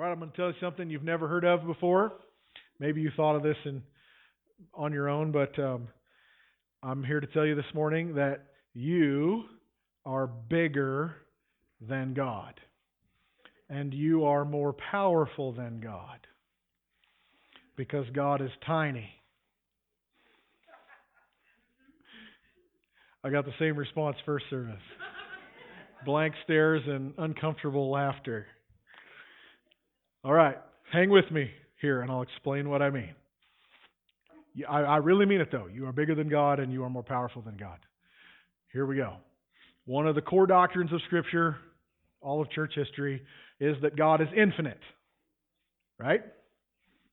All right, I'm going to tell you something you've never heard of before. Maybe you thought of this in, on your own, but um, I'm here to tell you this morning that you are bigger than God, and you are more powerful than God because God is tiny. I got the same response first service blank stares and uncomfortable laughter. All right, hang with me here and I'll explain what I mean. I, I really mean it though. You are bigger than God and you are more powerful than God. Here we go. One of the core doctrines of Scripture, all of church history, is that God is infinite. Right?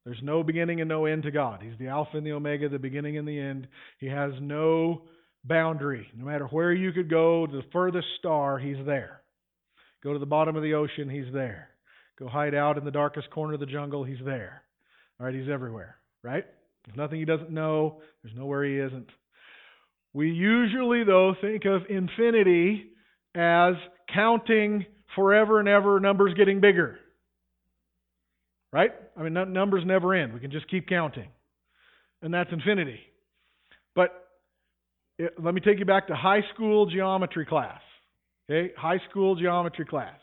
There's no beginning and no end to God. He's the Alpha and the Omega, the beginning and the end. He has no boundary. No matter where you could go, to the furthest star, He's there. Go to the bottom of the ocean, He's there. Go hide out in the darkest corner of the jungle, He's there. All right, He's everywhere, right? There's nothing He doesn't know, there's nowhere He isn't. We usually, though, think of infinity as counting forever and ever, numbers getting bigger. Right? I mean, numbers never end. We can just keep counting. And that's infinity. But it, let me take you back to high school geometry class. Okay, high school geometry class.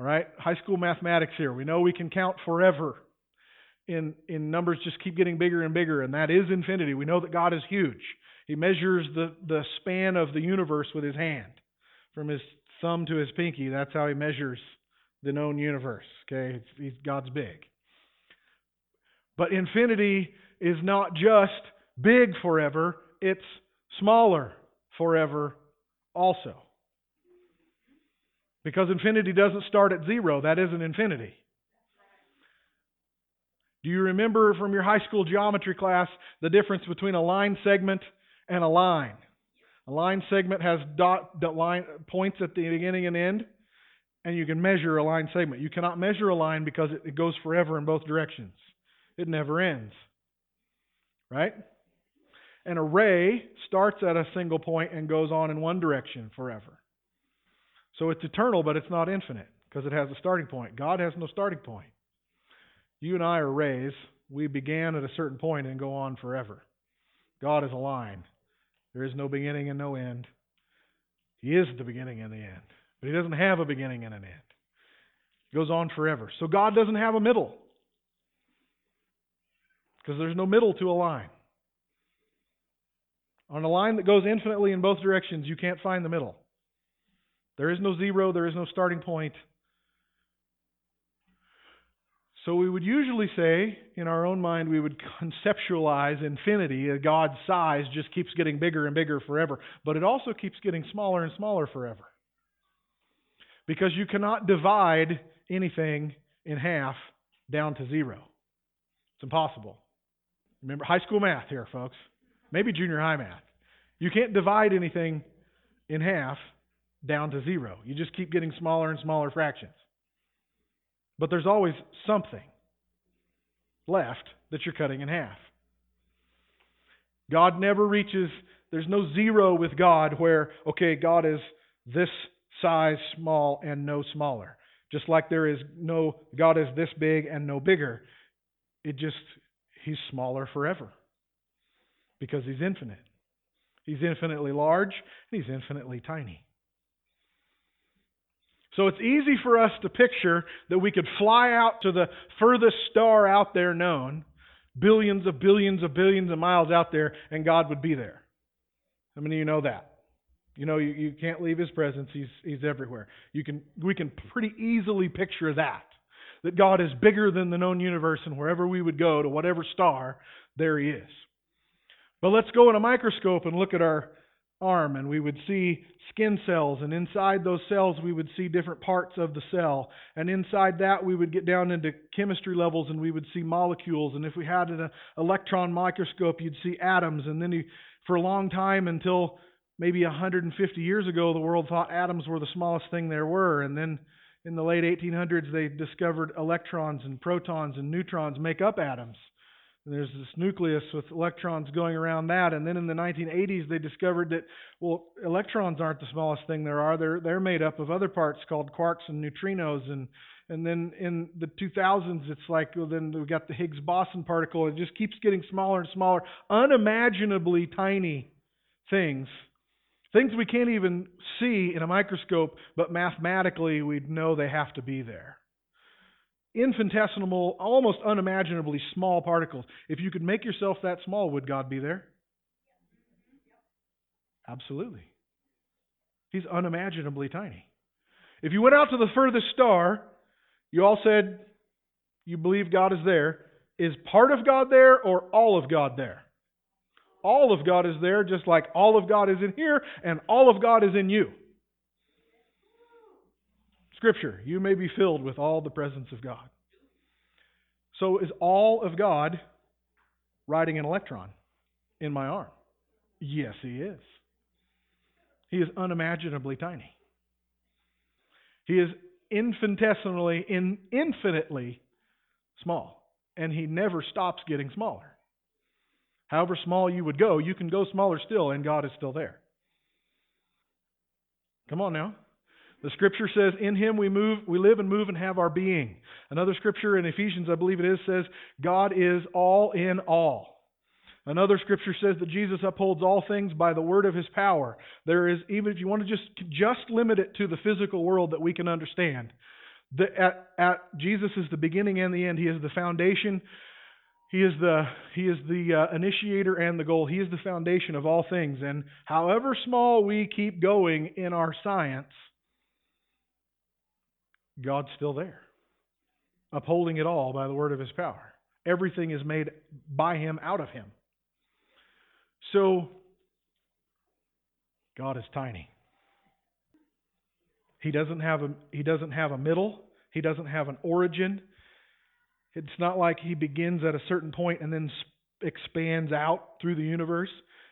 All right, high school mathematics here. We know we can count forever. In in numbers just keep getting bigger and bigger, and that is infinity. We know that God is huge. He measures the the span of the universe with his hand, from his thumb to his pinky. That's how he measures the known universe. Okay, it's, God's big. But infinity is not just big forever; it's smaller forever also. Because infinity doesn't start at zero, that isn't infinity. Do you remember from your high school geometry class the difference between a line segment and a line? A line segment has dot, dot line points at the beginning and end, and you can measure a line segment. You cannot measure a line because it, it goes forever in both directions. It never ends. Right? A ray starts at a single point and goes on in one direction forever. So it's eternal, but it's not infinite because it has a starting point. God has no starting point. You and I are rays. We began at a certain point and go on forever. God is a line. There is no beginning and no end. He is the beginning and the end. But He doesn't have a beginning and an end. It goes on forever. So God doesn't have a middle because there's no middle to a line. On a line that goes infinitely in both directions, you can't find the middle. There is no zero, there is no starting point. So we would usually say, in our own mind, we would conceptualize infinity, God's size just keeps getting bigger and bigger forever. But it also keeps getting smaller and smaller forever. Because you cannot divide anything in half down to zero. It's impossible. Remember high school math here, folks maybe junior high math. You can't divide anything in half down to zero. You just keep getting smaller and smaller fractions. But there's always something left that you're cutting in half. God never reaches, there's no zero with God where, okay, God is this size small and no smaller. Just like there is no, God is this big and no bigger. It just, He's smaller forever because he's infinite. He's infinitely large and he's infinitely tiny. So it's easy for us to picture that we could fly out to the furthest star out there known, billions of billions of billions of miles out there, and God would be there. How many of you know that? You know, you, you can't leave his presence. He's, he's everywhere. You can, we can pretty easily picture that. That God is bigger than the known universe, and wherever we would go, to whatever star, there he is. But let's go in a microscope and look at our arm, and we would see skin cells, and inside those cells, we would see different parts of the cell. And inside that, we would get down into chemistry levels, and we would see molecules. And if we had an electron microscope, you'd see atoms. And then you, for a long time, until maybe 150 years ago, the world thought atoms were the smallest thing there were. And then in the late 1800s, they discovered electrons and protons and neutrons make up atoms. And there's this nucleus with electrons going around that. And then in the 1980s, they discovered that, well, electrons aren't the smallest thing there are. They're, they're made up of other parts called quarks and neutrinos. And, And then in the 2000s, it's like, well, then we got the Higgs boson particle. It just keeps getting smaller and smaller, unimaginably tiny things. Things we can't even see in a microscope, but mathematically we know they have to be there. Infinitesimal, almost unimaginably small particles. If you could make yourself that small, would God be there? Absolutely. He's unimaginably tiny. If you went out to the furthest star, you all said you believe God is there. Is part of God there or all of God there? All of God is there, just like all of God is in here and all of God is in you. Scripture, you may be filled with all the presence of God. So is all of God riding an electron in my arm? Yes, he is. He is unimaginably tiny. He is infinitesimally, in, infinitely small. And he never stops getting smaller. However small you would go, you can go smaller still, and God is still there. Come on now. The scripture says, In him we move, we live and move and have our being. Another scripture in Ephesians, I believe it is, says, God is all in all. Another scripture says that Jesus upholds all things by the word of his power. There is, even if you want to just, just limit it to the physical world that we can understand, the, at, at Jesus is the beginning and the end. He is the foundation. He is the he is the uh, initiator and the goal. He is the foundation of all things. And however small we keep going in our science, God's still there, upholding it all by the word of his power. Everything is made by him out of him. So, God is tiny. He doesn't have a, he doesn't have a middle. He doesn't have an origin. It's not like he begins at a certain point and then expands out through the universe.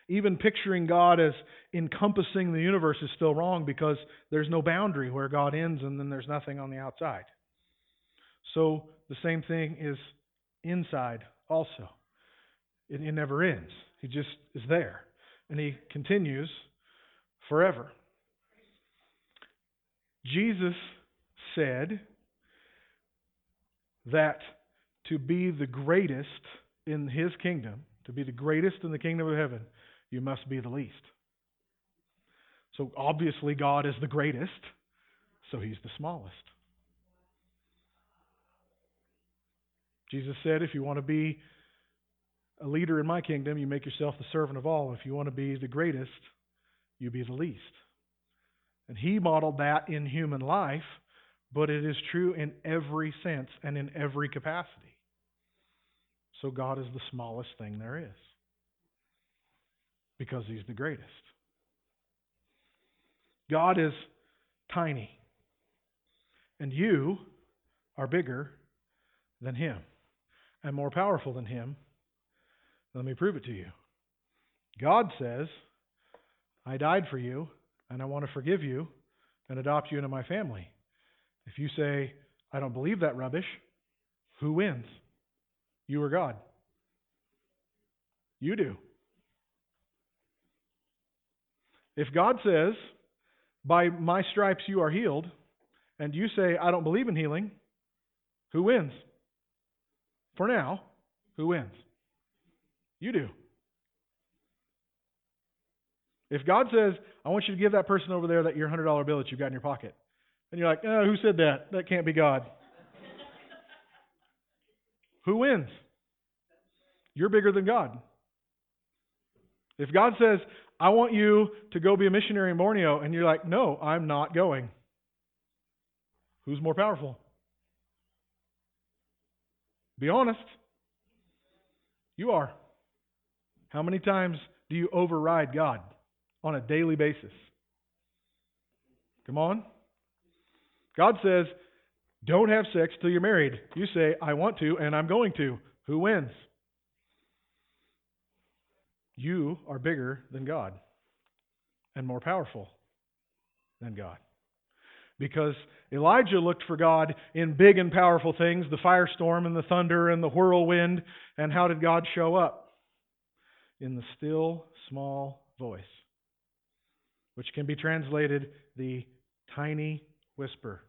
Even picturing God as encompassing the universe is still wrong because there's no boundary where God ends and then there's nothing on the outside. So the same thing is inside also. It, it never ends. He just is there. And he continues forever. Jesus said that to be the greatest in his kingdom, to be the greatest in the kingdom of heaven, you must be the least. So obviously, God is the greatest, so he's the smallest. Jesus said, if you want to be a leader in my kingdom, you make yourself the servant of all. If you want to be the greatest, you be the least. And he modeled that in human life, but it is true in every sense and in every capacity. So God is the smallest thing there is because he's the greatest. God is tiny, and you are bigger than him and more powerful than him let me prove it to you. God says, I died for you, and I want to forgive you and adopt you into my family. If you say, I don't believe that rubbish, who wins? You or God? You do. If God says, By my stripes you are healed, and you say, I don't believe in healing, who wins? For now, who wins? You do. If God says, I want you to give that person over there that your $100 bill that you've got in your pocket, and you're like, oh, who said that? That can't be God. who wins? You're bigger than God. If God says, I want you to go be a missionary in Borneo, and you're like, no, I'm not going, who's more powerful? Be honest. You are. How many times do you override God on a daily basis? Come on. God says, don't have sex till you're married. You say, I want to and I'm going to. Who wins? You are bigger than God and more powerful than God. Because Elijah looked for God in big and powerful things the firestorm and the thunder and the whirlwind. And how did God show up? in the still small voice, which can be translated the tiny whisper.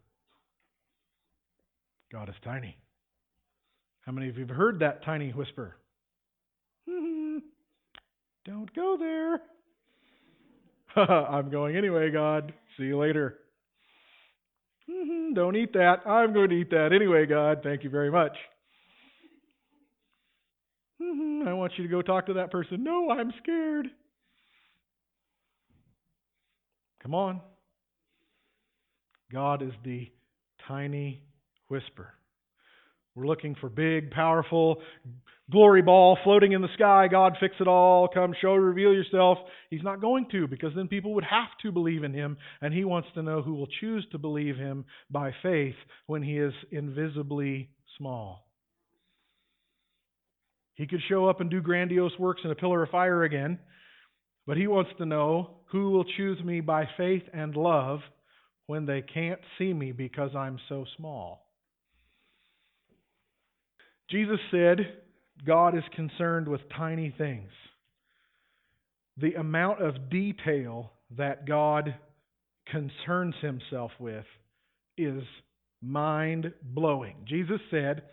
God is tiny. How many of you have heard that tiny whisper? Don't go there. I'm going anyway, God. See you later. Mm-hmm, don't eat that. I'm going to eat that anyway, God. Thank you very much. Mm-hmm, I want you to go talk to that person. No, I'm scared. Come on. God is the tiny whisper. We're looking for big, powerful, glory ball floating in the sky. God, fix it all. Come, show, reveal yourself. He's not going to because then people would have to believe in him, and he wants to know who will choose to believe him by faith when he is invisibly small. He could show up and do grandiose works in a pillar of fire again, but he wants to know who will choose me by faith and love when they can't see me because I'm so small. Jesus said, God is concerned with tiny things. The amount of detail that God concerns himself with is mind blowing. Jesus said,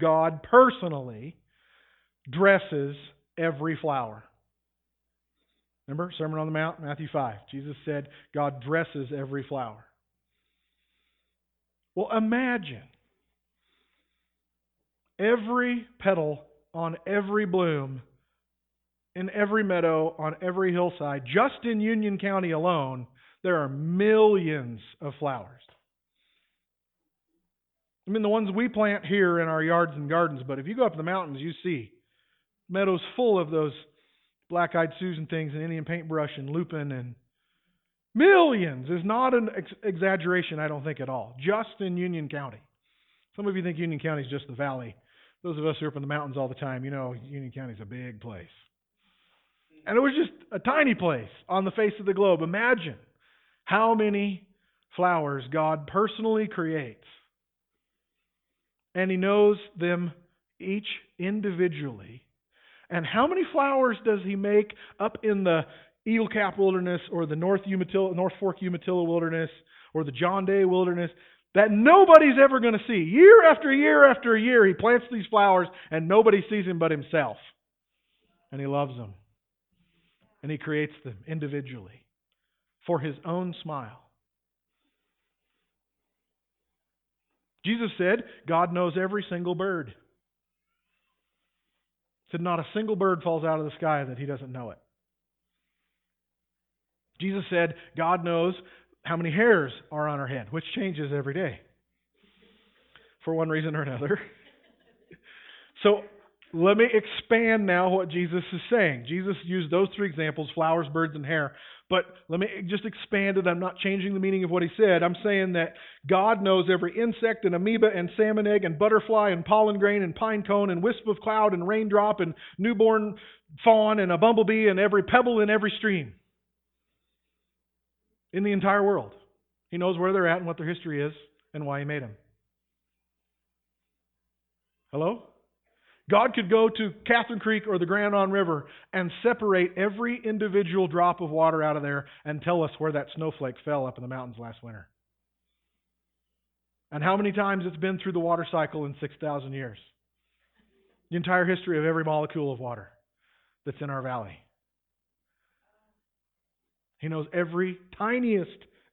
God personally dresses every flower. Remember, Sermon on the Mount, Matthew 5. Jesus said, God dresses every flower. Well, imagine every petal on every bloom in every meadow on every hillside, just in Union County alone, there are millions of flowers. I mean, the ones we plant here in our yards and gardens, but if you go up the mountains, you see meadows full of those black eyed Susan things and Indian paintbrush and lupin and millions is not an ex- exaggeration, I don't think, at all, just in Union County. Some of you think Union County is just the valley. Those of us who are up in the mountains all the time, you know, Union County is a big place. And it was just a tiny place on the face of the globe. Imagine how many flowers God personally creates. And He knows them each individually. And how many flowers does He make up in the Eagle Cap Wilderness or the North, Umatilla, North Fork Umatilla Wilderness or the John Day Wilderness? That nobody's ever going to see. Year after year after year, he plants these flowers and nobody sees him but himself. And he loves them. And he creates them individually for his own smile. Jesus said, God knows every single bird. He said, not a single bird falls out of the sky that he doesn't know it. Jesus said, God knows how many hairs are on our head, which changes every day for one reason or another. so let me expand now what Jesus is saying. Jesus used those three examples flowers, birds, and hair. But let me just expand it. I'm not changing the meaning of what he said. I'm saying that God knows every insect and amoeba and salmon egg and butterfly and pollen grain and pine cone and wisp of cloud and raindrop and newborn fawn and a bumblebee and every pebble in every stream in the entire world. He knows where they're at and what their history is and why He made them. Hello? God could go to Catherine Creek or the Grande Ronde River and separate every individual drop of water out of there and tell us where that snowflake fell up in the mountains last winter. And how many times it's been through the water cycle in 6,000 years. The entire history of every molecule of water that's in our valley. He knows every tiniest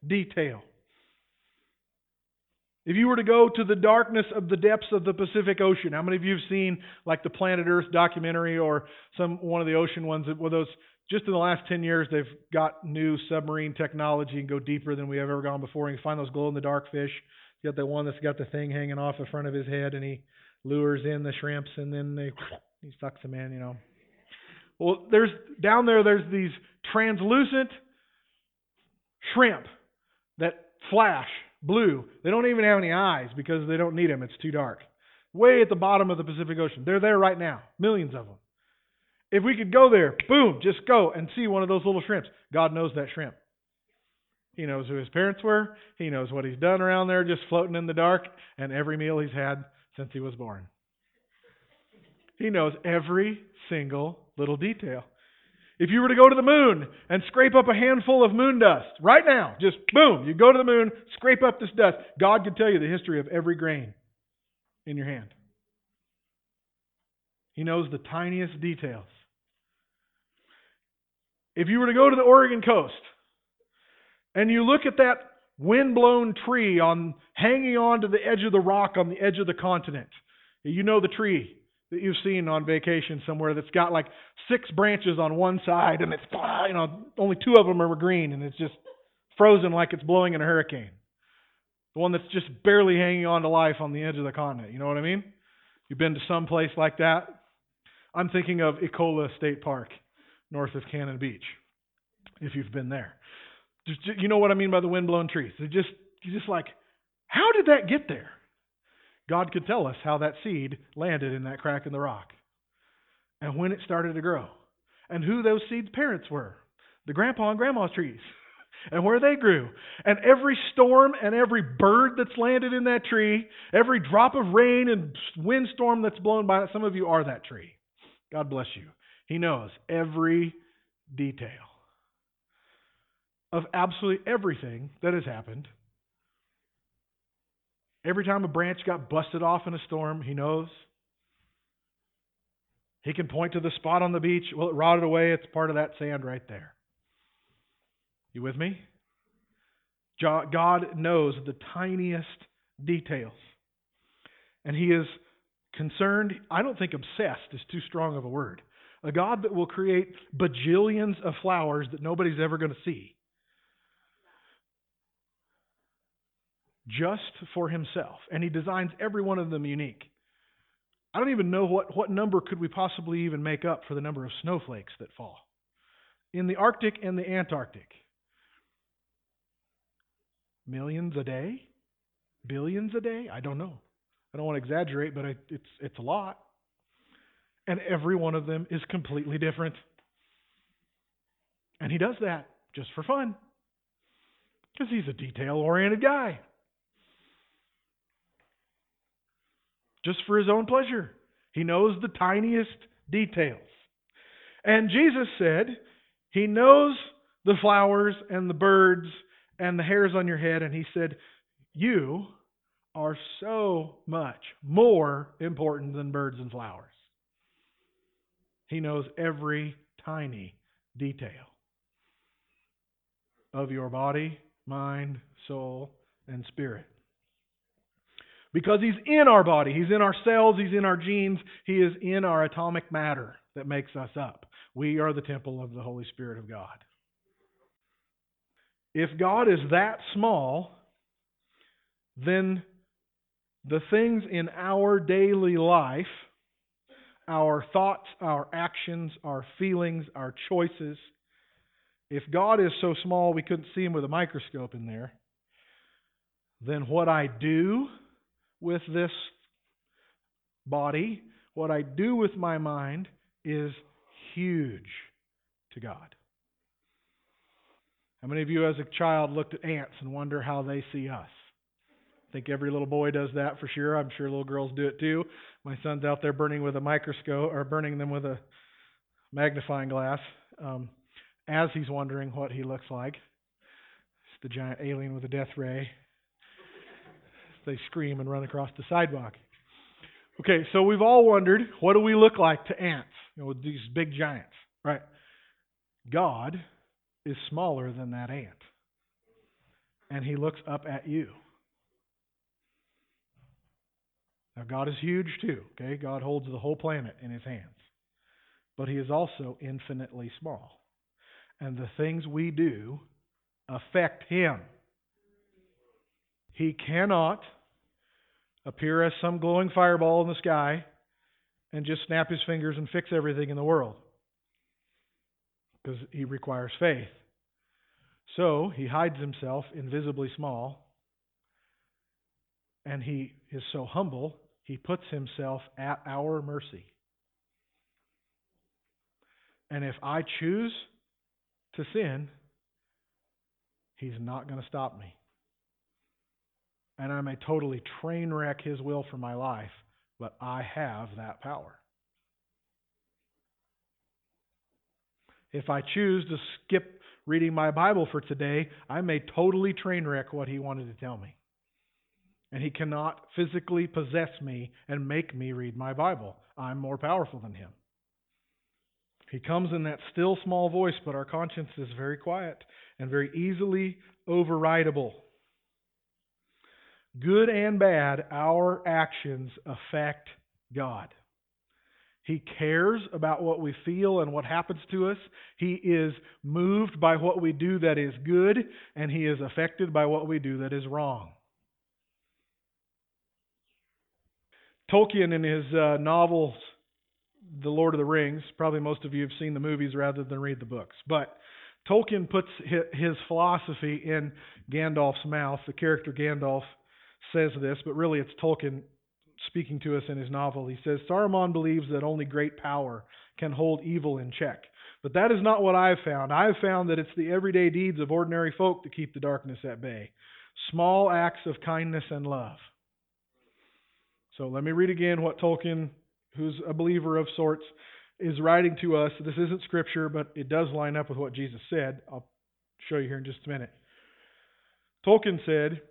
detail. If you were to go to the darkness of the depths of the Pacific Ocean, how many of you have seen like the Planet Earth documentary or some one of the ocean ones? Well, those just in the last ten years they've got new submarine technology and go deeper than we have ever gone before. And you find those glow in the dark fish. You got that one that's got the thing hanging off the front of his head, and he lures in the shrimps, and then they he sucks them in. You know. Well, there's down there. There's these translucent shrimp that flash blue. They don't even have any eyes because they don't need them. It's too dark. Way at the bottom of the Pacific Ocean. They're there right now. Millions of them. If we could go there, boom, just go and see one of those little shrimps. God knows that shrimp. He knows who his parents were. He knows what he's done around there just floating in the dark and every meal he's had since he was born. He knows every single little detail. If you were to go to the moon and scrape up a handful of moon dust right now, just boom, you go to the moon, scrape up this dust, God could tell you the history of every grain in your hand. He knows the tiniest details. If you were to go to the Oregon coast and you look at that windblown tree on hanging on to the edge of the rock on the edge of the continent, you know the tree that you've seen on vacation somewhere that's got like six branches on one side and it's you know only two of them are green and it's just frozen like it's blowing in a hurricane. The one that's just barely hanging on to life on the edge of the continent. You know what I mean? You've been to some place like that? I'm thinking of Ecola State Park, north of Cannon Beach, if you've been there. Just, you know what I mean by the windblown trees? They just, you're just like, how did that get there? God could tell us how that seed landed in that crack in the rock and when it started to grow and who those seeds' parents were the grandpa and grandma's trees and where they grew. And every storm and every bird that's landed in that tree, every drop of rain and windstorm that's blown by it, some of you are that tree. God bless you. He knows every detail of absolutely everything that has happened. Every time a branch got busted off in a storm, he knows. He can point to the spot on the beach. Well, it rotted away. It's part of that sand right there. You with me? God knows the tiniest details. And He is concerned, I don't think obsessed is too strong of a word. A God that will create bajillions of flowers that nobody's ever going to see. Just for Himself. And He designs every one of them unique. I don't even know what, what number could we possibly even make up for the number of snowflakes that fall. In the Arctic and the Antarctic, Millions a day? Billions a day? I don't know. I don't want to exaggerate, but I, it's it's a lot. And every one of them is completely different. And he does that just for fun. Because he's a detail oriented guy. Just for his own pleasure. He knows the tiniest details. And Jesus said, He knows the flowers and the birds and the hairs on your head, and he said, You are so much more important than birds and flowers. He knows every tiny detail of your body, mind, soul, and spirit. Because he's in our body, he's in our cells, he's in our genes, he is in our atomic matter that makes us up. We are the temple of the Holy Spirit of God. If God is that small, then the things in our daily life, our thoughts, our actions, our feelings, our choices, if God is so small we couldn't see him with a microscope in there, then what I do with this body, what I do with my mind, is huge to God. How many of you as a child looked at ants and wonder how they see us? I think every little boy does that for sure. I'm sure little girls do it too. My son's out there burning with a microscope or burning them with a magnifying glass um, as he's wondering what he looks like. It's the giant alien with a death ray. They scream and run across the sidewalk. Okay, so we've all wondered what do we look like to ants? You know, these big giants, right? God is smaller than that ant. And he looks up at you. Now, God is huge too, okay? God holds the whole planet in his hands. But he is also infinitely small. And the things we do affect him. He cannot appear as some glowing fireball in the sky and just snap his fingers and fix everything in the world because he requires faith. So he hides himself invisibly small, and he is so humble, he puts himself at our mercy. And if I choose to sin, he's not going to stop me. And I may totally train wreck his will for my life, but I have that power. If I choose to skip reading my Bible for today, I may totally train wreck what he wanted to tell me. And he cannot physically possess me and make me read my Bible. I'm more powerful than him. He comes in that still small voice, but our conscience is very quiet and very easily overridable. Good and bad, our actions affect God. He cares about what we feel and what happens to us. He is moved by what we do that is good, and he is affected by what we do that is wrong. Tolkien, in his uh, novels, The Lord of the Rings, probably most of you have seen the movies rather than read the books, but Tolkien puts his philosophy in Gandalf's mouth. The character Gandalf says this, but really it's Tolkien speaking to us in his novel. He says Saruman believes that only great power can hold evil in check. But that is not what I've found. I've found that it's the everyday deeds of ordinary folk that keep the darkness at bay. Small acts of kindness and love. So let me read again what Tolkien, who's a believer of sorts, is writing to us. This isn't scripture, but it does line up with what Jesus said. I'll show you here in just a minute. Tolkien said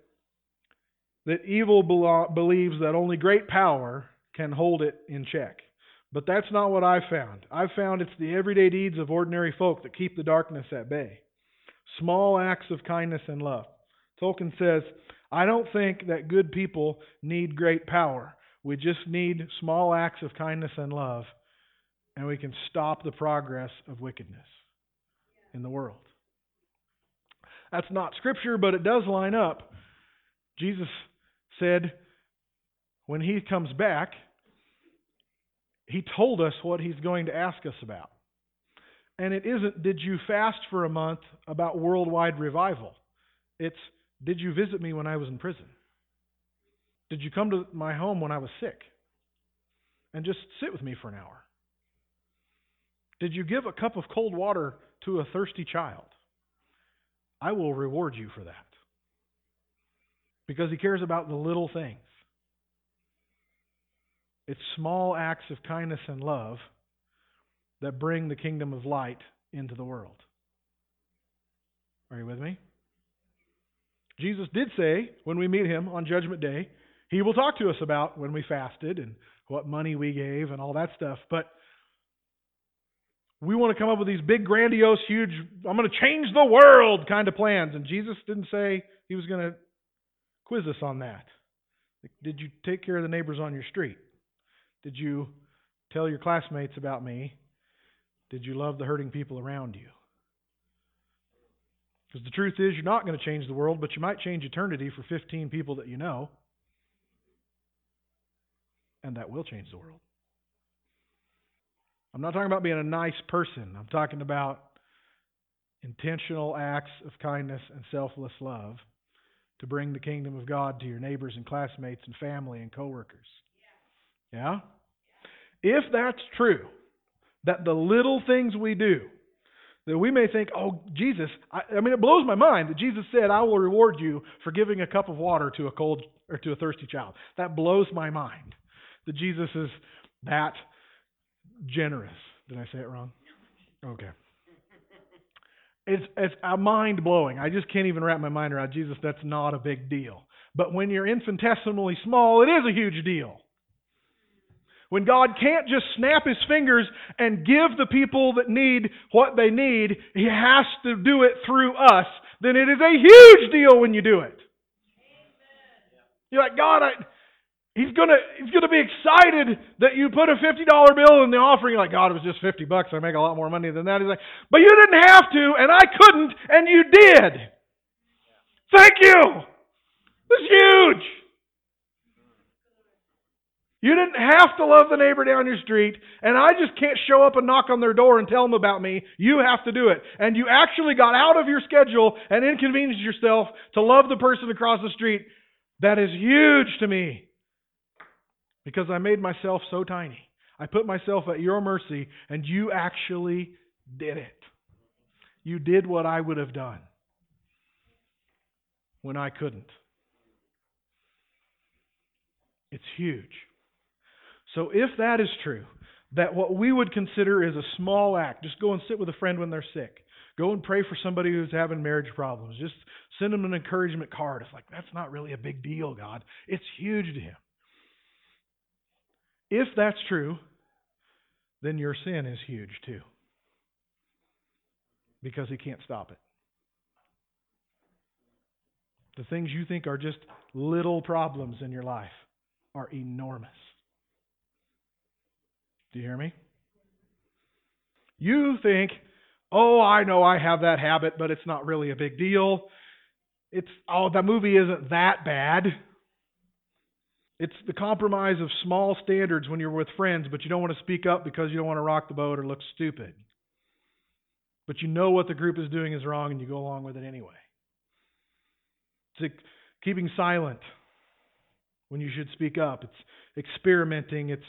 that evil believes that only great power can hold it in check. But that's not what I've found. I've found it's the everyday deeds of ordinary folk that keep the darkness at bay. Small acts of kindness and love. Tolkien says, I don't think that good people need great power. We just need small acts of kindness and love, and we can stop the progress of wickedness in the world. That's not scripture, but it does line up. Jesus said when he comes back, he told us what he's going to ask us about. And it isn't, did you fast for a month about worldwide revival? It's, did you visit me when I was in prison? Did you come to my home when I was sick? And just sit with me for an hour? Did you give a cup of cold water to a thirsty child? I will reward you for that. Because he cares about the little things. It's small acts of kindness and love that bring the kingdom of light into the world. Are you with me? Jesus did say when we meet him on Judgment Day, he will talk to us about when we fasted and what money we gave and all that stuff. But we want to come up with these big, grandiose, huge, I'm going to change the world kind of plans. And Jesus didn't say he was going to quiz us on that. Did you take care of the neighbors on your street? Did you tell your classmates about me? Did you love the hurting people around you? Because the truth is, you're not going to change the world, but you might change eternity for 15 people that you know. And that will change the world. I'm not talking about being a nice person. I'm talking about intentional acts of kindness and selfless love to bring the kingdom of God to your neighbors and classmates and family and coworkers. Yeah? If that's true, that the little things we do, that we may think, oh, Jesus, I, I, mean, it blows my mind that Jesus said, I will reward you for giving a cup of water to a cold or to a thirsty child. That blows my mind that Jesus is that generous. Did I say it wrong? Okay. It's, it's uh, mind blowing. I just can't even wrap my mind around Jesus. That's not a big deal. But when you're infinitesimally small, it is a huge deal. When God can't just snap his fingers and give the people that need what they need, he has to do it through us, then it is a huge deal when you do it. You're like, God, I, He's gonna he's gonna be excited that you put a fifty dollar bill in the offering. Like God, it was just fifty bucks. I make a lot more money than that. He's like, but you didn't have to, and I couldn't, and you did. Thank you. It's huge. You didn't have to love the neighbor down your street, and I just can't show up and knock on their door and tell them about me. You have to do it. And you actually got out of your schedule and inconvenienced yourself to love the person across the street. That is huge to me because I made myself so tiny. I put myself at your mercy, and you actually did it. You did what I would have done when I couldn't. It's huge. So, if that is true, that what we would consider is a small act, just go and sit with a friend when they're sick, Go and pray for somebody who's having marriage problems. Just send them an encouragement card. It's like, that's not really a big deal, God. It's huge to Him. If that's true, then your sin is huge too. Because He can't stop it. The things you think are just little problems in your life are enormous. Do you hear me? You think, oh, I know I have that habit, but it's not really a big deal. It's, oh, the movie isn't that bad. It's the compromise of small standards when you're with friends, but you don't want to speak up because you don't want to rock the boat or look stupid. But you know what the group is doing is wrong and you go along with it anyway. It's keeping silent when you should speak up. It's experimenting. It's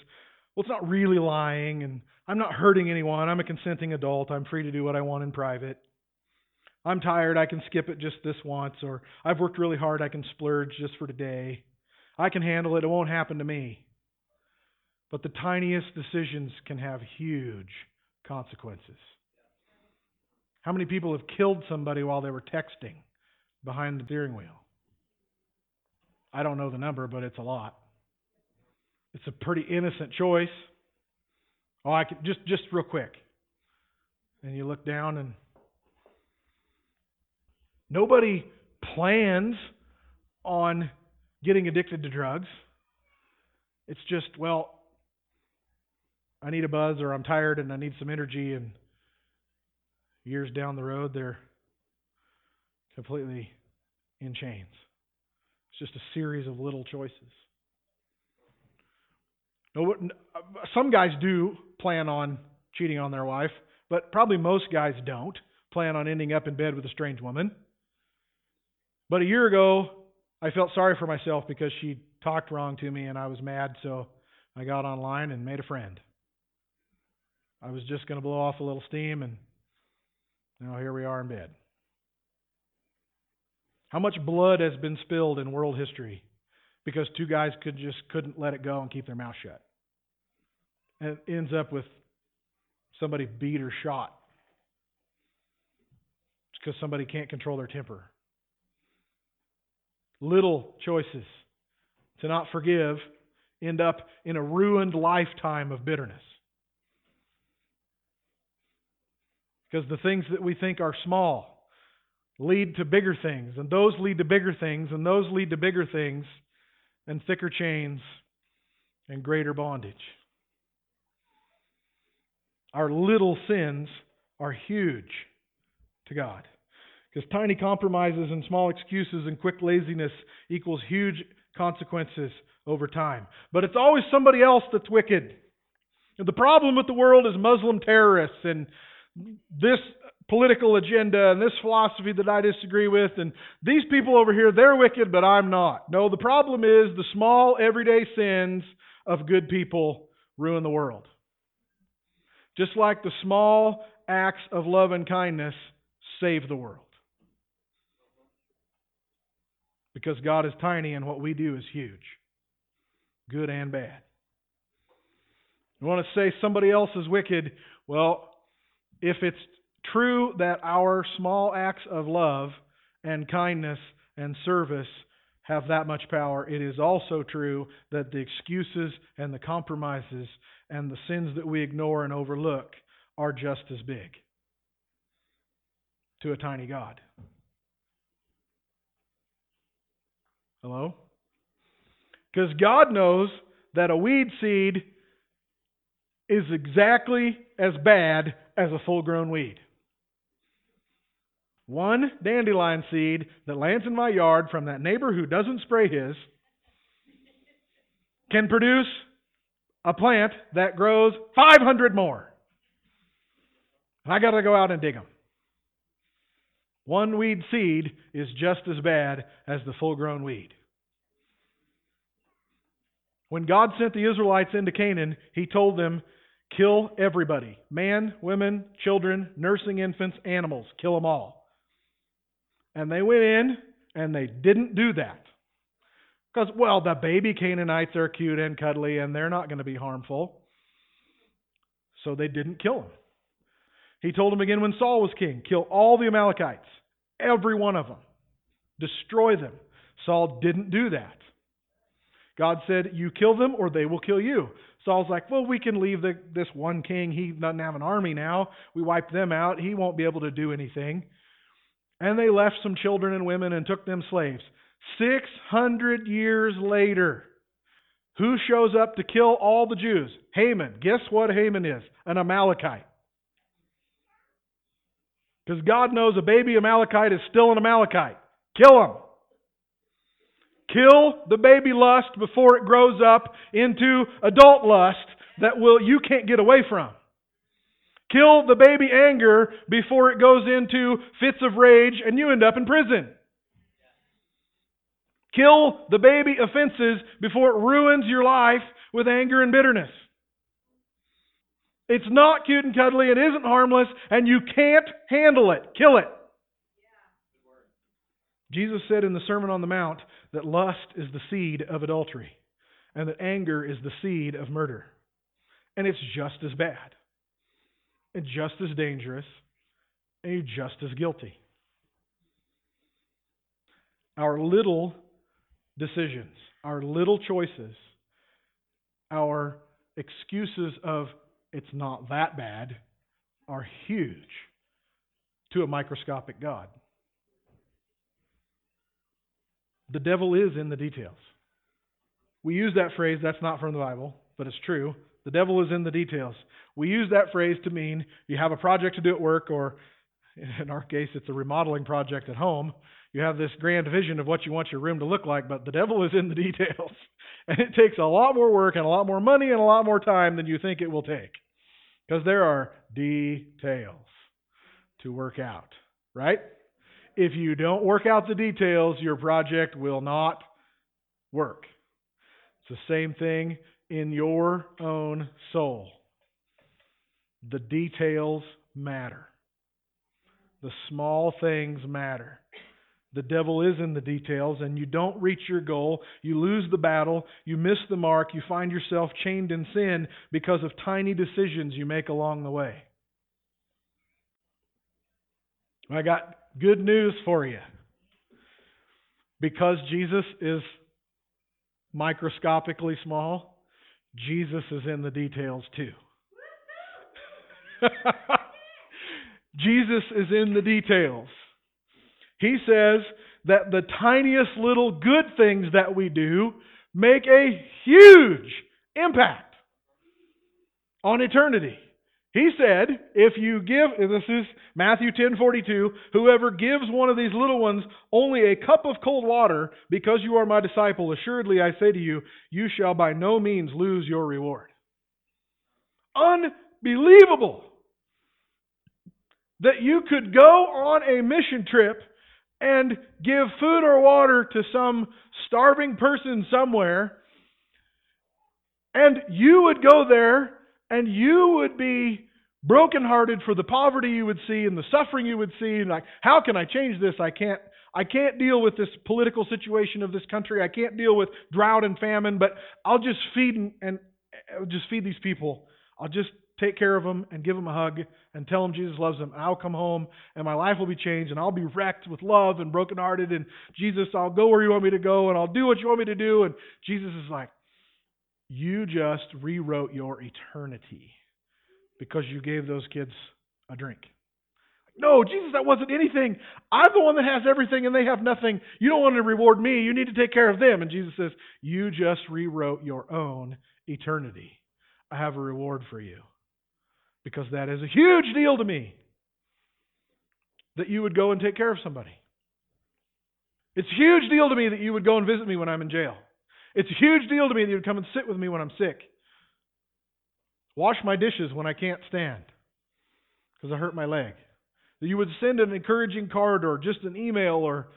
well, it's not really lying, and I'm not hurting anyone. I'm a consenting adult. I'm free to do what I want in private. I'm tired. I can skip it just this once, or I've worked really hard. I can splurge just for today. I can handle it. It won't happen to me. But the tiniest decisions can have huge consequences. How many people have killed somebody while they were texting behind the steering wheel? I don't know the number, but it's a lot. It's a pretty innocent choice. Oh, I could just just real quick. And you look down and nobody plans on getting addicted to drugs. It's just, well, I need a buzz or I'm tired and I need some energy and years down the road they're completely in chains. It's just a series of little choices. No, uh, some guys do plan on cheating on their wife, but probably most guys don't plan on ending up in bed with a strange woman. But a year ago, I felt sorry for myself because she talked wrong to me and I was mad, so I got online and made a friend. I was just going to blow off a little steam, and now here we are in bed. How much blood has been spilled in world history because two guys could just couldn't let it go and keep their mouth shut? and it ends up with somebody beat or shot. It's because somebody can't control their temper. Little choices to not forgive end up in a ruined lifetime of bitterness. Because the things that we think are small lead to bigger things, and those lead to bigger things, and those lead to bigger things, and thicker chains and greater bondage. Our little sins are huge to God. Because tiny compromises and small excuses and quick laziness equals huge consequences over time. But it's always somebody else that's wicked. The problem with the world is Muslim terrorists and this political agenda and this philosophy that I disagree with, and these people over here, they're wicked, but I'm not. No, the problem is the small, everyday sins of good people ruin the world. Just like the small acts of love and kindness save the world. Because God is tiny and what we do is huge, good and bad. You want to say somebody else is wicked? Well, if it's true that our small acts of love and kindness and service have that much power, it is also true that the excuses and the compromises and the sins that we ignore and overlook are just as big to a tiny God. Hello? Because God knows that a weed seed is exactly as bad as a full grown weed. One dandelion seed that lands in my yard from that neighbor who doesn't spray his can produce a plant that grows 500 more. And I got to go out and dig them. One weed seed is just as bad as the full grown weed. When God sent the Israelites into Canaan, He told them, kill everybody man, women, children, nursing infants, animals, kill them all. And they went in and they didn't do that. Because, well, the baby Canaanites are cute and cuddly and they're not going to be harmful. So they didn't kill them. He told them again when Saul was king kill all the Amalekites, every one of them, destroy them. Saul didn't do that. God said, You kill them or they will kill you. Saul's like, Well, we can leave the, this one king. He doesn't have an army now. We wipe them out. He won't be able to do anything. And they left some children and women and took them slaves. 600 years later, who shows up to kill all the Jews? Haman. Guess what Haman is? An Amalekite. Because God knows a baby Amalekite is still an Amalekite. Kill him. Kill the baby lust before it grows up into adult lust that will you can't get away from. Kill the baby anger before it goes into fits of rage and you end up in prison. Kill the baby offenses before it ruins your life with anger and bitterness. It's not cute and cuddly, it isn't harmless, and you can't handle it. Kill it. Jesus said in the Sermon on the Mount that lust is the seed of adultery and that anger is the seed of murder. And it's just as bad and just as dangerous and you're just as guilty. Our little decisions, our little choices, our excuses of it's not that bad are huge to a microscopic God. The devil is in the details. We use that phrase, that's not from the Bible, but it's true. The devil is in the details. We use that phrase to mean you have a project to do at work, or in our case, it's a remodeling project at home. You have this grand vision of what you want your room to look like, but the devil is in the details. And it takes a lot more work and a lot more money and a lot more time than you think it will take. Because there are details to work out, right? If you don't work out the details, your project will not work. It's the same thing in your own soul. The details matter. The small things matter. The devil is in the details, and you don't reach your goal. You lose the battle. You miss the mark. You find yourself chained in sin because of tiny decisions you make along the way. I got good news for you. Because Jesus is microscopically small, Jesus is in the details too. Jesus is in the details. He says that the tiniest little good things that we do make a huge impact on eternity. He said, if you give, this is Matthew 10:42, whoever gives one of these little ones only a cup of cold water because you are my disciple, assuredly I say to you, you shall by no means lose your reward. Unbelievable that you could go on a mission trip and give food or water to some starving person somewhere, and you would go there and you would be brokenhearted for the poverty you would see and the suffering you would see. And like how can i change this? I can't i can't deal with this political situation of this country. I can't deal with drought and famine but i'll just feed and, and I'll just feed these people. I'll just take care of them and give them a hug and tell them jesus loves them and i'll come home and my life will be changed and i'll be wrecked with love and brokenhearted and jesus i'll go where you want me to go and i'll do what you want me to do. And jesus is like you just rewrote your eternity because you gave those kids a drink. No, Jesus, that wasn't anything. I'm the one that has everything and they have nothing. You don't want to reward me. You need to take care of them. And Jesus says, You just rewrote your own eternity. I have a reward for you. Because that is a huge deal to me that you would go and take care of somebody. It's a huge deal to me that you would go and visit me when I'm in jail. It's a huge deal to me that you would come and sit with me when I'm sick. Wash my dishes when I can't stand because I hurt my leg. That you would send an encouraging card or just an email or.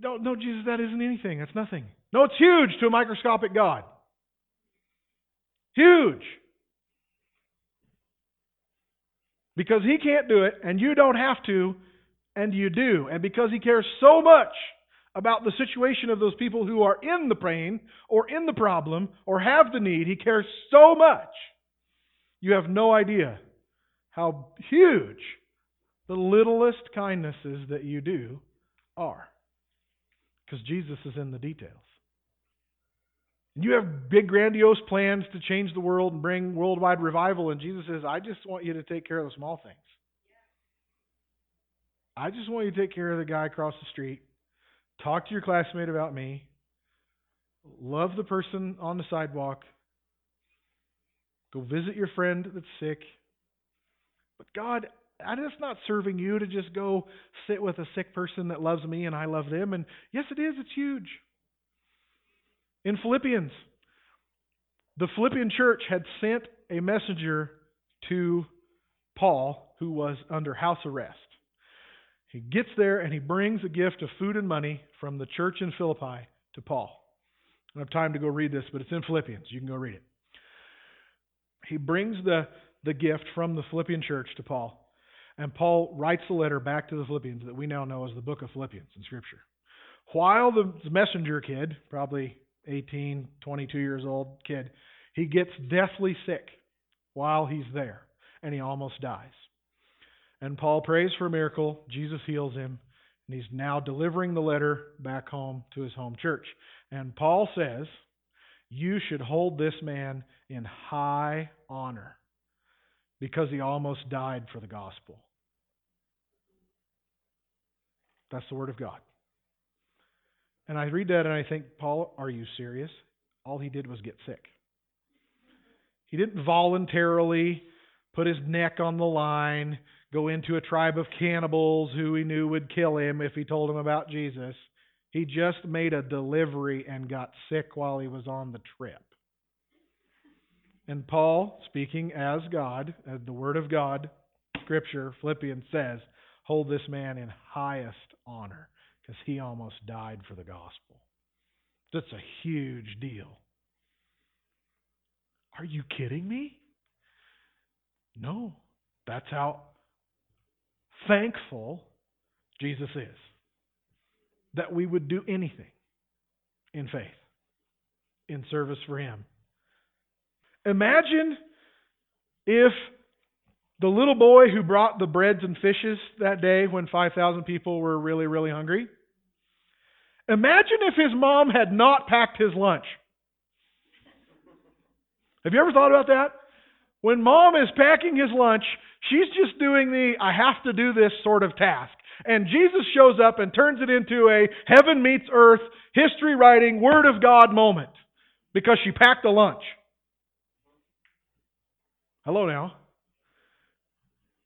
No, no, Jesus, that isn't anything. That's nothing. No, it's huge to a microscopic God. Huge. Because He can't do it, and you don't have to, and you do. And because He cares so much about the situation of those people who are in the pain or in the problem or have the need. He cares so much. You have no idea how huge the littlest kindnesses that you do are. Because Jesus is in the details. You have big, grandiose plans to change the world and bring worldwide revival, and Jesus says, I just want you to take care of the small things. I just want you to take care of the guy across the street. Talk to your classmate about me. Love the person on the sidewalk. Go visit your friend that's sick. But God, just not serving you to just go sit with a sick person that loves me and I love them. And yes, it is. It's huge. In Philippians, the Philippian church had sent a messenger to Paul who was under house arrest. He gets there and he brings a gift of food and money from the church in Philippi to Paul. I don't have time to go read this, but it's in Philippians. You can go read it. He brings the, the gift from the Philippian church to Paul. And Paul writes the letter back to the Philippians that we now know as the book of Philippians in Scripture. While the messenger kid, probably 18, 22 years old kid, he gets deathly sick while he's there, and he almost dies. And Paul prays for a miracle. Jesus heals him, and he's now delivering the letter back home to his home church. And Paul says, You should hold this man in high honor because he almost died for the gospel. That's the Word of God. And I read that and I think, Paul, are you serious? All he did was get sick. He didn't voluntarily put his neck on the line, go into a tribe of cannibals who he knew would kill him if he told them about Jesus. He just made a delivery and got sick while he was on the trip. And Paul, speaking as God, as the Word of God, Scripture, Philippians says, hold this man in highest honor because he almost died for the gospel. That's a huge deal. Are you kidding me? No. That's how thankful Jesus is. That we would do anything in faith, in service for Him. Imagine if the little boy who brought the breads and fishes that day when 5,000 people were really, really hungry. Imagine if his mom had not packed his lunch. Have you ever thought about that? When mom is packing his lunch, she's just doing the I have to do this sort of task. And Jesus shows up and turns it into a heaven meets earth, history writing, word of God moment because she packed a lunch. Hello now.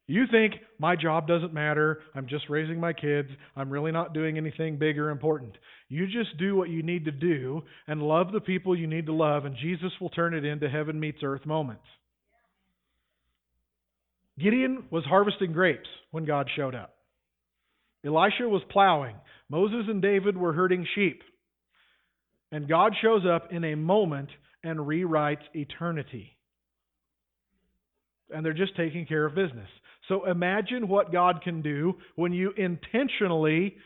You think my job doesn't matter, I'm just raising my kids, I'm really not doing anything big or important. You just do what you need to do and love the people you need to love, and Jesus will turn it into heaven meets earth moments. Gideon was harvesting grapes when God showed up. Elisha was plowing. Moses and David were herding sheep. And God shows up in a moment and rewrites eternity. And they're just taking care of business. So imagine what God can do when you intentionally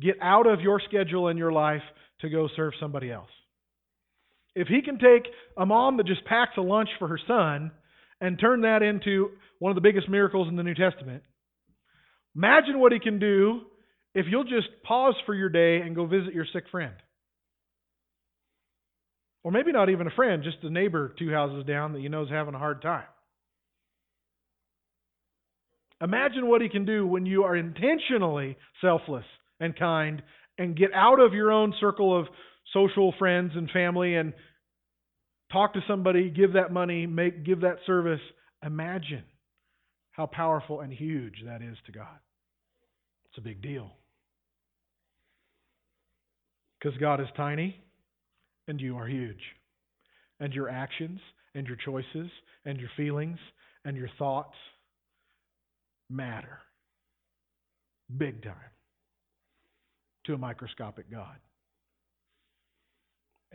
get out of your schedule in your life to go serve somebody else. If He can take a mom that just packs a lunch for her son and turn that into one of the biggest miracles in the New Testament, imagine what He can do if you'll just pause for your day and go visit your sick friend. Or maybe not even a friend, just a neighbor two houses down that you know is having a hard time. Imagine what he can do when you are intentionally selfless and kind and get out of your own circle of social friends and family and talk to somebody, give that money, make give that service. Imagine how powerful and huge that is to God. It's a big deal. Because God is tiny and you are huge. And your actions and your choices and your feelings and your thoughts matter. Big time. To a microscopic God.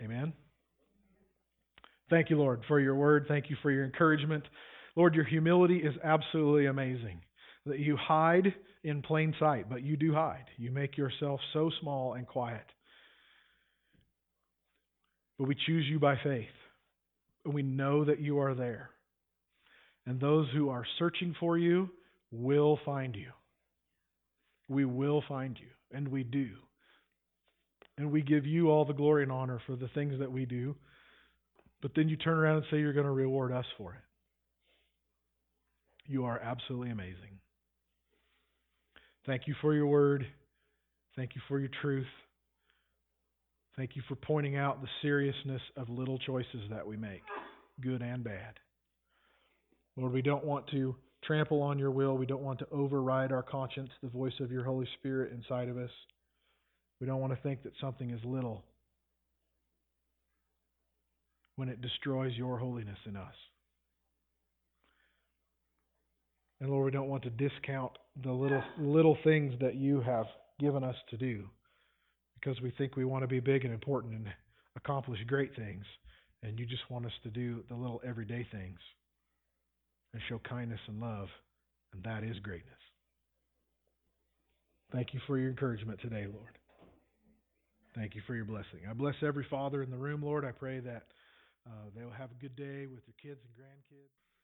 Amen. Thank you, Lord, for your word. Thank you for your encouragement. Lord, your humility is absolutely amazing. That you hide in plain sight, but you do hide. You make yourself so small and quiet. But we choose you by faith. And we know that you are there. And those who are searching for you will find you. We will find you, and we do. And we give you all the glory and honor for the things that we do. But then you turn around and say you're going to reward us for it. You are absolutely amazing. Thank you for your word. Thank you for your truth. Thank you for pointing out the seriousness of little choices that we make, good and bad. Lord, we don't want to trample on your will. We don't want to override our conscience, the voice of your Holy Spirit inside of us. We don't want to think that something is little when it destroys your holiness in us. And Lord, we don't want to discount the little little things that you have given us to do because we think we want to be big and important and accomplish great things. And you just want us to do the little everyday things and show kindness and love. And that is greatness. Thank you for your encouragement today, Lord. Thank you for your blessing. I bless every father in the room, Lord. I pray that uh, they will have a good day with their kids and grandkids.